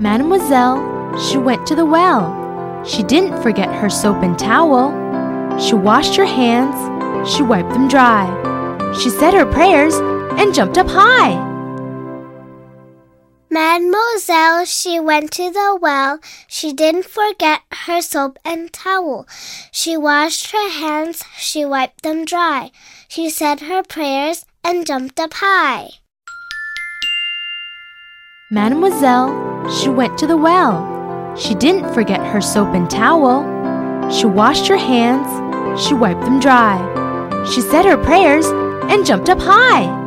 Mademoiselle, she went to the well. She didn't forget her soap and towel. She washed her hands, she wiped them dry. She said her prayers and jumped up high. Mademoiselle, she went to the well. She didn't forget her soap and towel. She washed her hands, she wiped them dry. She said her prayers and jumped up high. Mademoiselle, she went to the well. She didn't forget her soap and towel. She washed her hands, she wiped them dry. She said her prayers and jumped up high.